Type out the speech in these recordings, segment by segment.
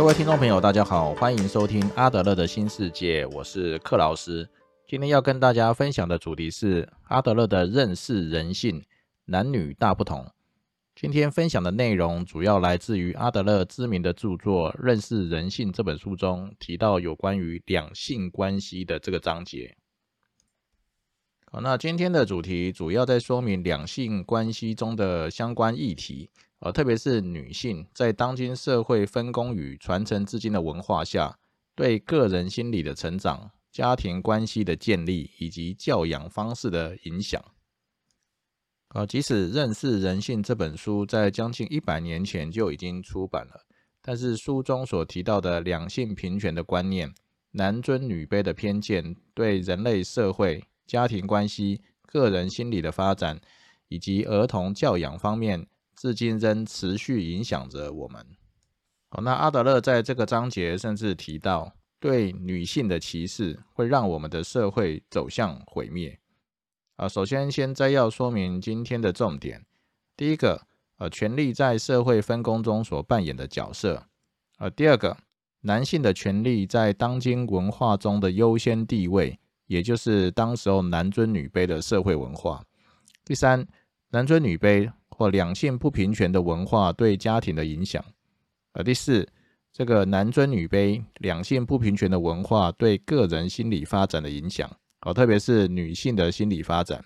各位听众朋友，大家好，欢迎收听阿德勒的新世界，我是克劳斯。今天要跟大家分享的主题是阿德勒的认识人性，男女大不同。今天分享的内容主要来自于阿德勒知名的著作《认识人性》这本书中提到有关于两性关系的这个章节。好，那今天的主题主要在说明两性关系中的相关议题，呃，特别是女性在当今社会分工与传承至今的文化下，对个人心理的成长、家庭关系的建立以及教养方式的影响。啊，即使《认识人性》这本书在将近一百年前就已经出版了，但是书中所提到的两性平权的观念、男尊女卑的偏见，对人类社会、家庭关系、个人心理的发展以及儿童教养方面，至今仍持续影响着我们。好，那阿德勒在这个章节甚至提到，对女性的歧视会让我们的社会走向毁灭。啊，首先先摘要说明今天的重点。第一个，呃，权力在社会分工中所扮演的角色。呃，第二个，男性的权利在当今文化中的优先地位，也就是当时候男尊女卑的社会文化。第三，男尊女卑或两性不平权的文化对家庭的影响。呃，第四，这个男尊女卑、两性不平权的文化对个人心理发展的影响。哦，特别是女性的心理发展。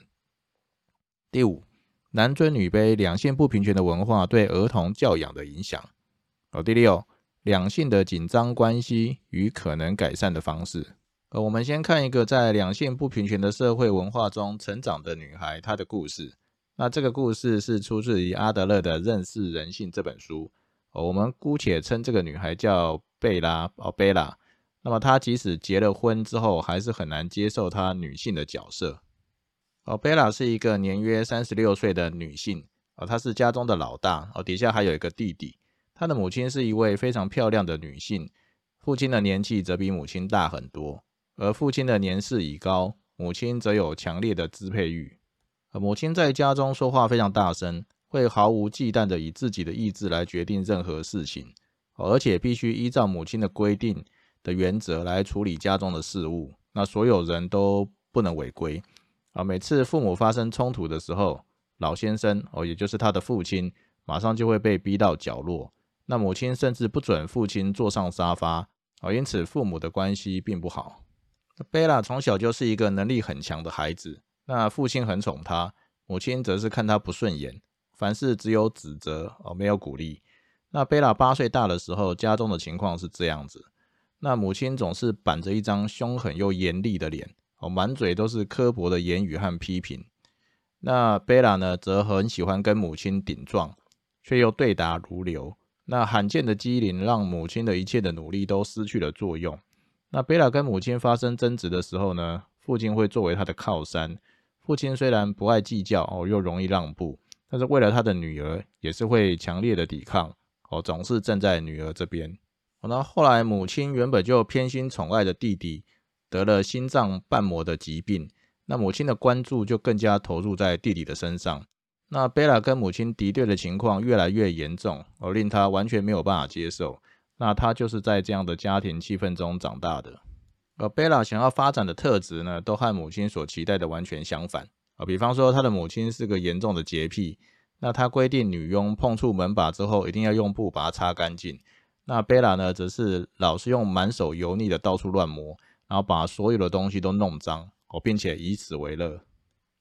第五，男尊女卑、两性不平权的文化对儿童教养的影响。哦，第六，两性的紧张关系与可能改善的方式。呃，我们先看一个在两性不平权的社会文化中成长的女孩她的故事。那这个故事是出自于阿德勒的《认识人性》这本书。哦，我们姑且称这个女孩叫贝拉。哦，贝拉。那么她即使结了婚之后，还是很难接受她女性的角色。哦，贝拉是一个年约三十六岁的女性，哦，她是家中的老大，哦，底下还有一个弟弟。她的母亲是一位非常漂亮的女性，父亲的年纪则比母亲大很多，而父亲的年事已高，母亲则有强烈的支配欲。母亲在家中说话非常大声，会毫无忌惮的以自己的意志来决定任何事情，而且必须依照母亲的规定。的原则来处理家中的事务，那所有人都不能违规啊。每次父母发生冲突的时候，老先生哦，也就是他的父亲，马上就会被逼到角落。那母亲甚至不准父亲坐上沙发啊，因此父母的关系并不好。贝拉从小就是一个能力很强的孩子，那父亲很宠他，母亲则是看他不顺眼，凡事只有指责哦，没有鼓励。那贝拉八岁大的时候，家中的情况是这样子。那母亲总是板着一张凶狠又严厉的脸，哦，满嘴都是刻薄的言语和批评。那贝拉呢，则很喜欢跟母亲顶撞，却又对答如流。那罕见的机灵，让母亲的一切的努力都失去了作用。那贝拉跟母亲发生争执的时候呢，父亲会作为他的靠山。父亲虽然不爱计较，哦，又容易让步，但是为了他的女儿，也是会强烈的抵抗，哦，总是站在女儿这边。那后来，母亲原本就偏心宠爱的弟弟得了心脏瓣膜的疾病，那母亲的关注就更加投入在弟弟的身上。那贝拉跟母亲敌对的情况越来越严重，而令他完全没有办法接受。那他就是在这样的家庭气氛中长大的。而贝拉想要发展的特质呢，都和母亲所期待的完全相反啊。比方说，她的母亲是个严重的洁癖，那她规定女佣碰触门把之后，一定要用布把它擦干净。那贝拉呢，则是老是用满手油腻的到处乱摸，然后把所有的东西都弄脏哦，并且以此为乐。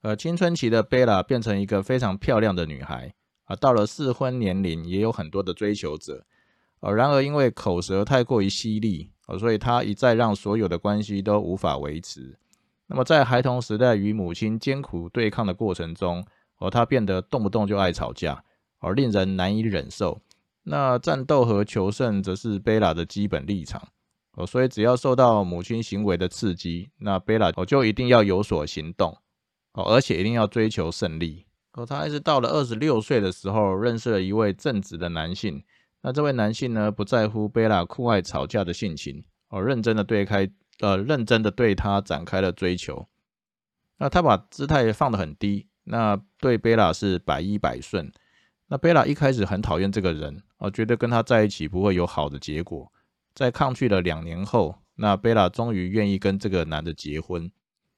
呃，青春期的贝拉变成一个非常漂亮的女孩啊，到了适婚年龄，也有很多的追求者。呃，然而因为口舌太过于犀利哦，所以他一再让所有的关系都无法维持。那么在孩童时代与母亲艰苦对抗的过程中，哦，他变得动不动就爱吵架，而令人难以忍受。那战斗和求胜则是贝拉的基本立场哦，所以只要受到母亲行为的刺激，那贝拉我就一定要有所行动哦，而且一定要追求胜利哦。他还是到了二十六岁的时候，认识了一位正直的男性。那这位男性呢，不在乎贝拉酷爱吵架的性情哦，认真的对开呃，认真的对他展开了追求。那他把姿态放得很低，那对贝拉是百依百顺。那贝拉一开始很讨厌这个人。哦，觉得跟他在一起不会有好的结果，在抗拒了两年后，那贝拉终于愿意跟这个男的结婚，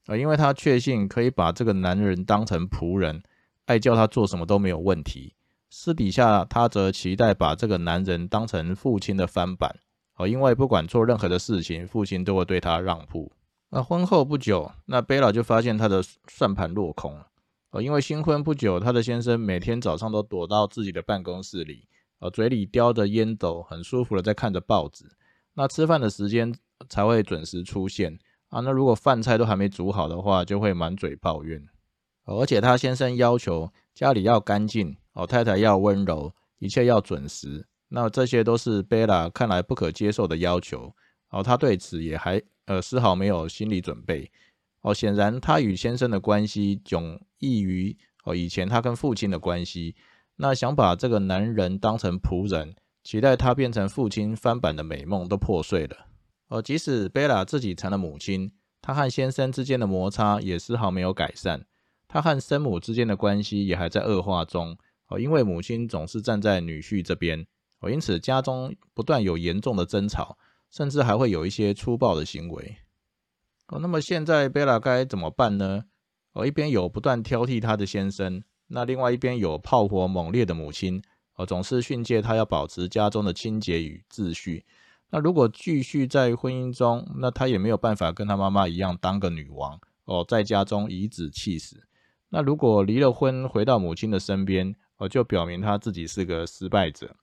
啊，因为她确信可以把这个男人当成仆人，爱叫他做什么都没有问题。私底下，她则期待把这个男人当成父亲的翻版，哦，因为不管做任何的事情，父亲都会对她让步。那婚后不久，那贝拉就发现她的算盘落空了，哦，因为新婚不久，她的先生每天早上都躲到自己的办公室里，哦，嘴里叼着烟斗，很舒服的在看着报纸。那吃饭的时间才会准时出现啊。那如果饭菜都还没煮好的话，就会满嘴抱怨。而且他先生要求家里要干净哦，太太要温柔，一切要准时。那这些都是贝拉看来不可接受的要求哦。他对此也还呃丝毫没有心理准备哦。显然他与先生的关系迥异于哦以前他跟父亲的关系。那想把这个男人当成仆人。期待他变成父亲翻版的美梦都破碎了。哦即使贝拉自己成了母亲，她和先生之间的摩擦也丝毫没有改善。她和生母之间的关系也还在恶化中。哦，因为母亲总是站在女婿这边。哦，因此家中不断有严重的争吵，甚至还会有一些粗暴的行为。哦，那么现在贝拉该怎么办呢？哦，一边有不断挑剔她的先生，那另外一边有炮火猛烈的母亲。哦，总是训诫他要保持家中的清洁与秩序。那如果继续在婚姻中，那他也没有办法跟他妈妈一样当个女王哦，在家中颐指气使。那如果离了婚，回到母亲的身边，哦，就表明他自己是个失败者。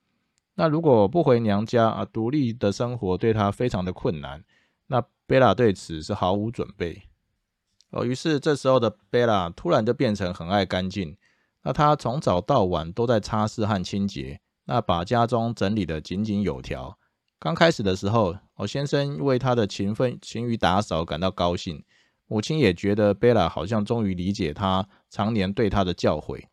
那如果不回娘家啊，独立的生活对他非常的困难。那贝拉对此是毫无准备。哦，于是这时候的贝拉突然就变成很爱干净。那他从早到晚都在擦拭和清洁，那把家中整理得井井有条。刚开始的时候，我先生为他的勤奋勤于打扫感到高兴，母亲也觉得贝拉好像终于理解他常年对他的教诲。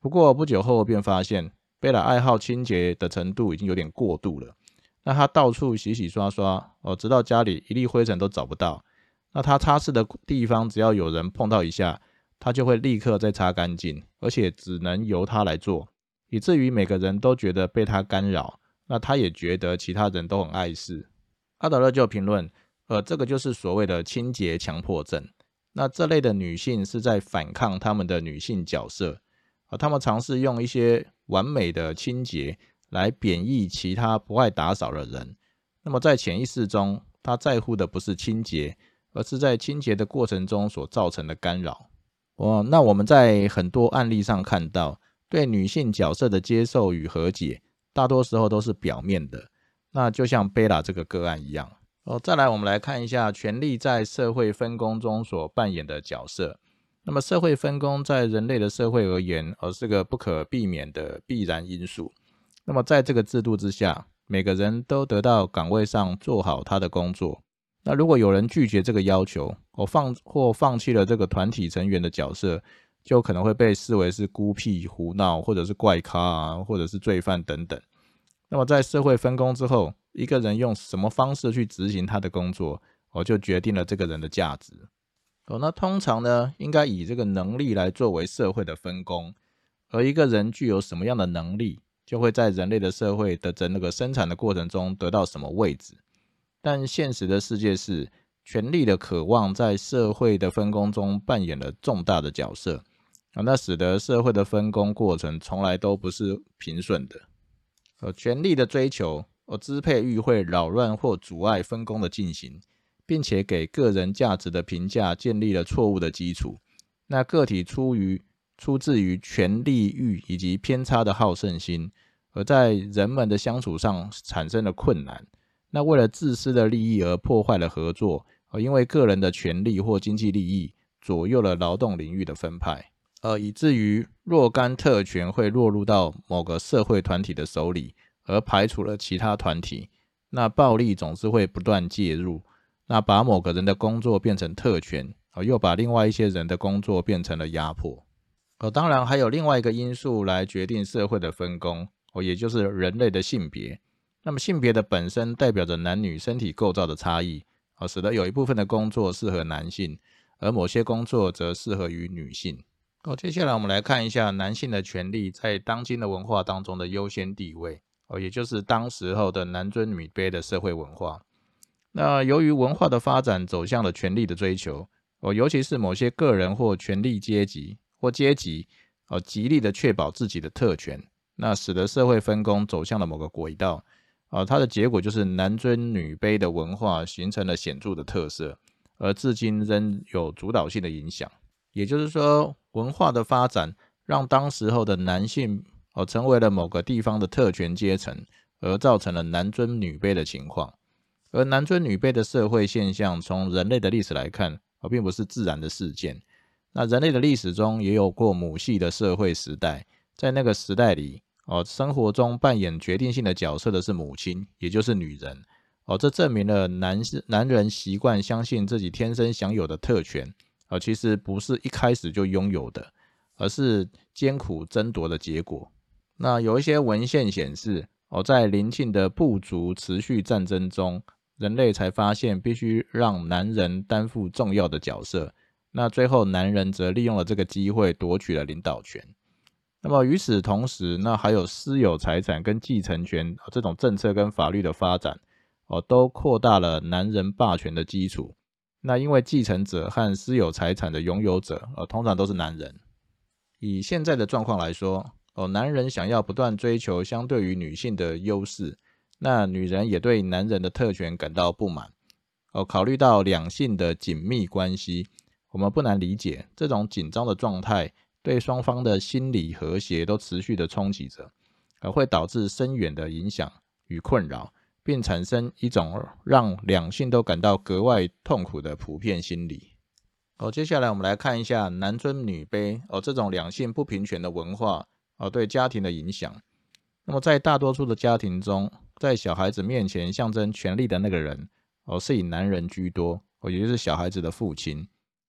不过不久后便发现，贝拉爱好清洁的程度已经有点过度了。那他到处洗洗刷刷，哦，直到家里一粒灰尘都找不到。那他擦拭的地方，只要有人碰到一下。他就会立刻再擦干净，而且只能由他来做，以至于每个人都觉得被他干扰。那他也觉得其他人都很碍事。阿德勒就评论，呃，这个就是所谓的清洁强迫症。那这类的女性是在反抗他们的女性角色，啊，他们尝试用一些完美的清洁来贬义其他不爱打扫的人。那么在潜意识中，他在乎的不是清洁，而是在清洁的过程中所造成的干扰。哦，那我们在很多案例上看到，对女性角色的接受与和解，大多时候都是表面的。那就像贝拉这个个案一样。哦，再来，我们来看一下权力在社会分工中所扮演的角色。那么，社会分工在人类的社会而言，而是个不可避免的必然因素。那么，在这个制度之下，每个人都得到岗位上做好他的工作。那如果有人拒绝这个要求，我放或放弃了这个团体成员的角色，就可能会被视为是孤僻、胡闹，或者是怪咖啊，或者是罪犯等等。那么在社会分工之后，一个人用什么方式去执行他的工作，我就决定了这个人的价值。哦，那通常呢，应该以这个能力来作为社会的分工，而一个人具有什么样的能力，就会在人类的社会的整个生产的过程中得到什么位置。但现实的世界是，权力的渴望在社会的分工中扮演了重大的角色啊，那使得社会的分工过程从来都不是平顺的。呃，权力的追求，呃支配欲会扰乱或阻碍分工的进行，并且给个人价值的评价建立了错误的基础。那个体出于出自于权力欲以及偏差的好胜心，而在人们的相处上产生了困难。那为了自私的利益而破坏了合作，而，因为个人的权利或经济利益左右了劳动领域的分派，呃，以至于若干特权会落入到某个社会团体的手里，而排除了其他团体。那暴力总是会不断介入，那把某个人的工作变成特权，哦，又把另外一些人的工作变成了压迫。呃，当然还有另外一个因素来决定社会的分工，哦，也就是人类的性别。那么性别的本身代表着男女身体构造的差异，哦，使得有一部分的工作适合男性，而某些工作则适合于女性。哦，接下来我们来看一下男性的权利在当今的文化当中的优先地位。哦，也就是当时候的男尊女卑的社会文化。那由于文化的发展走向了权力的追求，哦，尤其是某些个人或权力阶级或阶级，哦，极力的确保自己的特权，那使得社会分工走向了某个轨道，啊，它的结果就是男尊女卑的文化形成了显著的特色，而至今仍有主导性的影响。也就是说，文化的发展让当时候的男性哦成为了某个地方的特权阶层，而造成了男尊女卑的情况。而男尊女卑的社会现象，从人类的历史来看，而并不是自然的事件。那人类的历史中也有过母系的社会时代，在那个时代里，哦，生活中扮演决定性的角色的是母亲，也就是女人。哦，这证明了男男人习惯相信自己天生享有的特权。而其实不是一开始就拥有的，而是艰苦争夺的结果。那有一些文献显示，哦，在邻近的部族持续战争中，人类才发现必须让男人担负重要的角色。那最后，男人则利用了这个机会夺取了领导权。那么与此同时，那还有私有财产跟继承权这种政策跟法律的发展，哦，都扩大了男人霸权的基础。那因为继承者和私有财产的拥有者，呃，通常都是男人。以现在的状况来说，哦，男人想要不断追求相对于女性的优势，那女人也对男人的特权感到不满。哦，考虑到两性的紧密关系，我们不难理解这种紧张的状态对双方的心理和谐都持续的冲击着，而会导致深远的影响与困扰。并产生一种让两性都感到格外痛苦的普遍心理。哦，接下来我们来看一下男尊女卑哦这种两性不平权的文化哦对家庭的影响。那么在大多数的家庭中，在小孩子面前象征权力的那个人哦是以男人居多哦，也就是小孩子的父亲，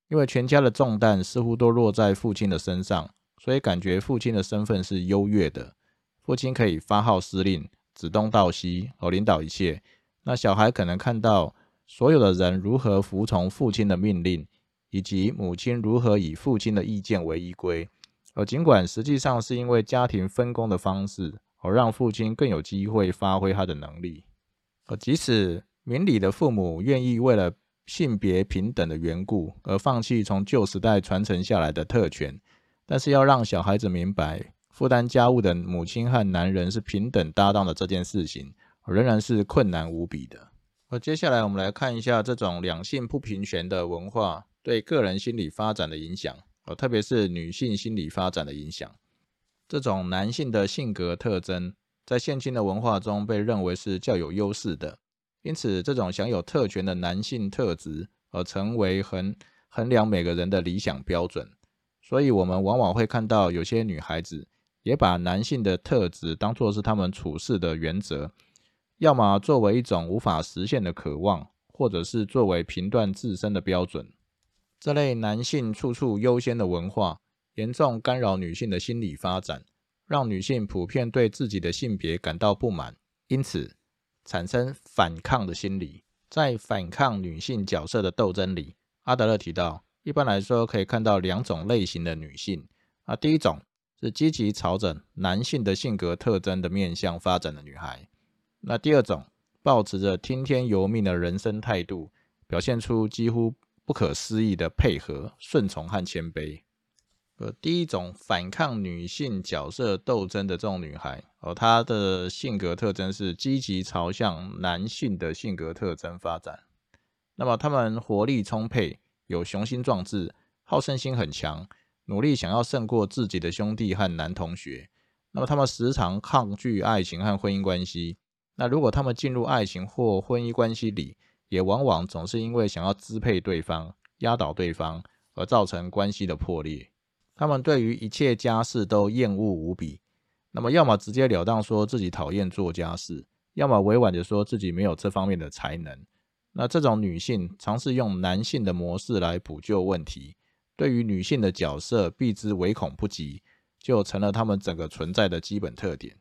因为全家的重担似乎都落在父亲的身上，所以感觉父亲的身份是优越的，父亲可以发号施令。指东道西，哦，领导一切。那小孩可能看到所有的人如何服从父亲的命令，以及母亲如何以父亲的意见为依归。而尽管实际上是因为家庭分工的方式，而让父亲更有机会发挥他的能力。而即使明理的父母愿意为了性别平等的缘故而放弃从旧时代传承下来的特权，但是要让小孩子明白。负担家务的母亲和男人是平等搭档的这件事情，仍然是困难无比的。而接下来我们来看一下这种两性不平权的文化对个人心理发展的影响，呃，特别是女性心理发展的影响。这种男性的性格特征在现今的文化中被认为是较有优势的，因此这种享有特权的男性特质，而成为衡衡量每个人的理想标准。所以，我们往往会看到有些女孩子。也把男性的特质当作是他们处事的原则，要么作为一种无法实现的渴望，或者是作为评断自身的标准。这类男性处处优先的文化，严重干扰女性的心理发展，让女性普遍对自己的性别感到不满，因此产生反抗的心理。在反抗女性角色的斗争里，阿德勒提到，一般来说可以看到两种类型的女性啊，第一种。是积极朝着男性的性格特征的面向发展的女孩。那第二种，保持着听天由命的人生态度，表现出几乎不可思议的配合、顺从和谦卑。呃，第一种反抗女性角色斗争的这种女孩，哦，她的性格特征是积极朝向男性的性格特征发展。那么，她们活力充沛，有雄心壮志，好胜心很强。努力想要胜过自己的兄弟和男同学，那么他们时常抗拒爱情和婚姻关系。那如果他们进入爱情或婚姻关系里，也往往总是因为想要支配对方、压倒对方而造成关系的破裂。他们对于一切家事都厌恶无比，那么要么直截了当说自己讨厌做家事，要么委婉的说自己没有这方面的才能。那这种女性尝试用男性的模式来补救问题。对于女性的角色避之唯恐不及，就成了他们整个存在的基本特点。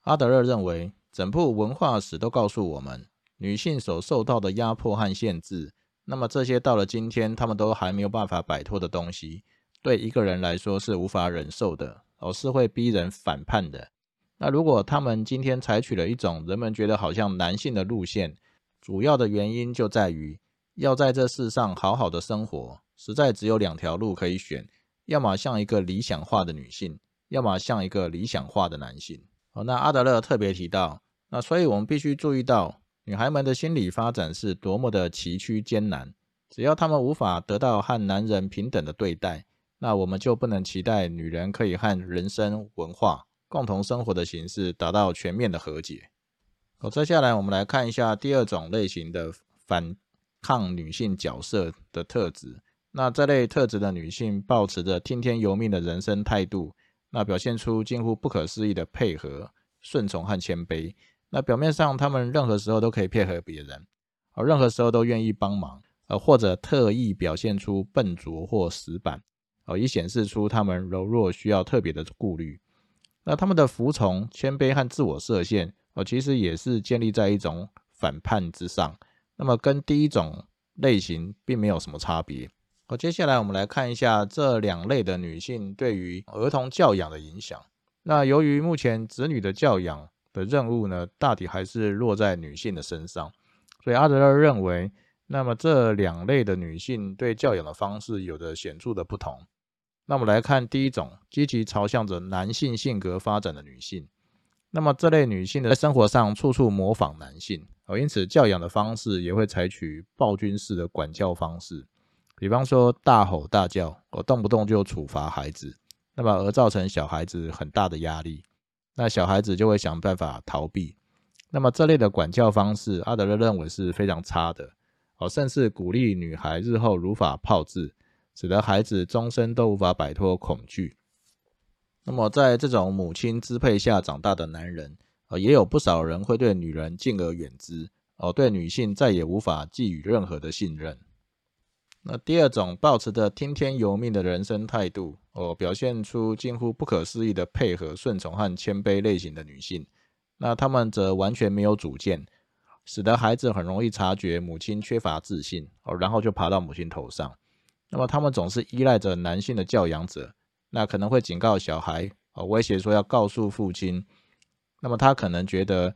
阿德勒认为，整部文化史都告诉我们，女性所受到的压迫和限制，那么这些到了今天，他们都还没有办法摆脱的东西，对一个人来说是无法忍受的，而是会逼人反叛的。那如果他们今天采取了一种人们觉得好像男性的路线，主要的原因就在于要在这世上好好的生活，实在只有两条路可以选：要么像一个理想化的女性，要么像一个理想化的男性。哦，那阿德勒特别提到，那所以我们必须注意到，女孩们的心理发展是多么的崎岖艰难。只要她们无法得到和男人平等的对待，那我们就不能期待女人可以和人生、文化共同生活的形式达到全面的和解。好，接下来我们来看一下第二种类型的反抗女性角色的特质。那这类特质的女性，保持着听天由命的人生态度，那表现出近乎不可思议的配合、顺从和谦卑。那表面上，她们任何时候都可以配合别人，而任何时候都愿意帮忙。呃，或者特意表现出笨拙或死板，哦，以显示出他们柔弱，需要特别的顾虑。那他们的服从、谦卑和自我设限，哦，其实也是建立在一种反叛之上。那么跟第一种类型并没有什么差别。好，接下来我们来看一下这两类的女性对于儿童教养的影响。那由于目前子女的教养的任务呢，大体还是落在女性的身上，所以阿德勒认为。那么这两类的女性对教养的方式有着显著的不同。那我们来看第一种，积极朝向着男性性格发展的女性。那么这类女性的在生活上处处模仿男性，而因此教养的方式也会采取暴君式的管教方式，比方说大吼大叫，我动不动就处罚孩子，那么而造成小孩子很大的压力，那小孩子就会想办法逃避。那么这类的管教方式，阿德勒认为是非常差的。哦，甚至鼓励女孩日后如法炮制，使得孩子终身都无法摆脱恐惧。那么，在这种母亲支配下长大的男人，呃，也有不少人会对女人敬而远之，哦，对女性再也无法寄予任何的信任。那第二种，保持着听天由命的人生态度，哦，表现出近乎不可思议的配合、顺从和谦卑类型的女性，那她们则完全没有主见。使得孩子很容易察觉母亲缺乏自信哦，然后就爬到母亲头上。那么他们总是依赖着男性的教养者，那可能会警告小孩哦，威胁说要告诉父亲。那么他可能觉得，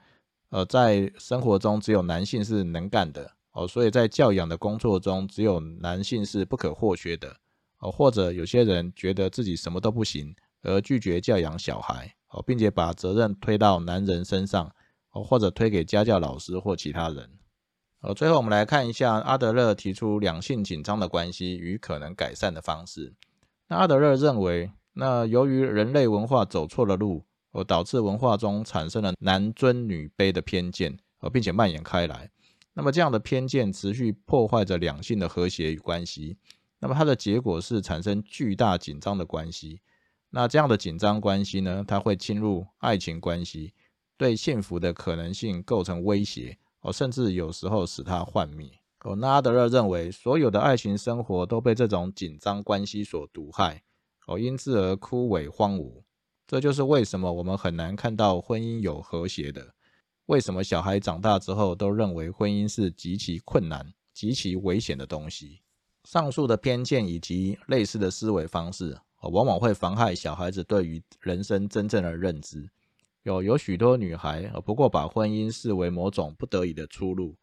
呃，在生活中只有男性是能干的哦，所以在教养的工作中只有男性是不可或缺的哦。或者有些人觉得自己什么都不行，而拒绝教养小孩哦，并且把责任推到男人身上。哦或者推给家教老师或其他人。呃，最后我们来看一下阿德勒提出两性紧张的关系与可能改善的方式。那阿德勒认为，那由于人类文化走错了路，而导致文化中产生了男尊女卑的偏见，呃，并且蔓延开来。那么这样的偏见持续破坏着两性的和谐与关系。那么它的结果是产生巨大紧张的关系。那这样的紧张关系呢，它会侵入爱情关系。对幸福的可能性构成威胁哦，甚至有时候使它幻灭哦。那阿德勒认为，所有的爱情生活都被这种紧张关系所毒害哦，因此而枯萎荒芜。这就是为什么我们很难看到婚姻有和谐的。为什么小孩长大之后都认为婚姻是极其困难、极其危险的东西？上述的偏见以及类似的思维方式，往往会妨害小孩子对于人生真正的认知。有有许多女孩，不过把婚姻视为某种不得已的出路；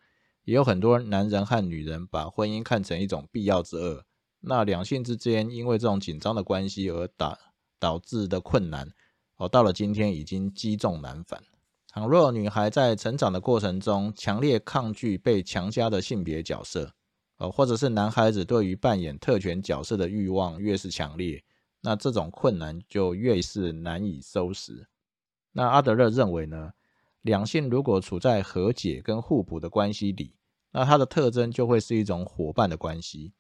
也有很多男人和女人把婚姻看成一种必要之恶。那两性之间因为这种紧张的关系而导导致的困难，哦，到了今天已经积重难返。倘若女孩在成长的过程中强烈抗拒被强加的性别角色，呃，或者是男孩子对于扮演特权角色的欲望越是强烈，那这种困难就越是难以收拾。那阿德勒认为呢，两性如果处在和解跟互补的关系里，那它的特征就会是一种伙伴的关系。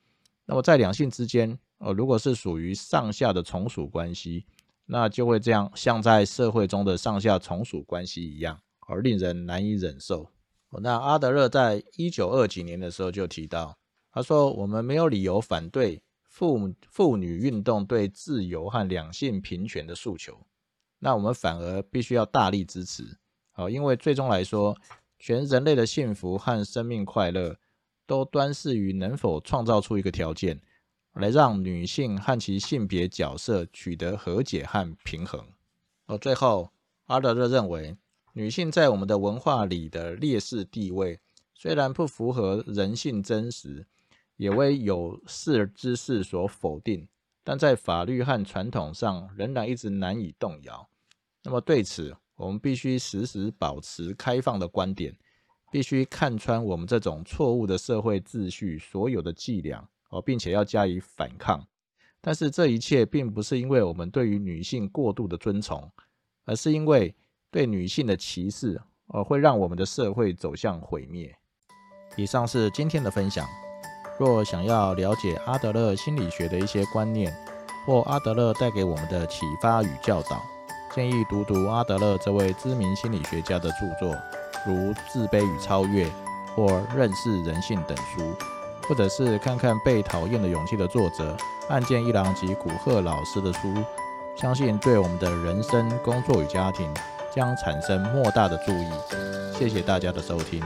那么在两性之间，呃，如果是属于上下的从属关系，那就会这样像在社会中的上下从属关系一样，而令人难以忍受。那阿德勒在一九二几年的时候就提到，他说我们没有理由反对妇妇女运动对自由和两性平权的诉求。那我们反而必须要大力支持，好，因为最终来说，全人类的幸福和生命快乐都端视于能否创造出一个条件，来让女性和其性别角色取得和解和平衡。哦，最后阿德勒认为，女性在我们的文化里的劣势地位，虽然不符合人性真实，也为有识之士所否定，但在法律和传统上仍然一直难以动摇。那么对此，我们必须时时保持开放的观点，必须看穿我们这种错误的社会秩序所有的伎俩哦，并且要加以反抗。但是这一切并不是因为我们对于女性过度的尊崇，而是因为对女性的歧视，而会让我们的社会走向毁灭。以上是今天的分享。若想要了解阿德勒心理学的一些观念，或阿德勒带给我们的启发与教导，建议读读阿德勒这位知名心理学家的著作，如《自卑与超越》或《认识人性》等书。或者是看看《被讨厌的勇气》的作者岸见一郎及古贺老师的书，相信对我们的人生、工作与家庭将产生莫大的注意。谢谢大家的收听。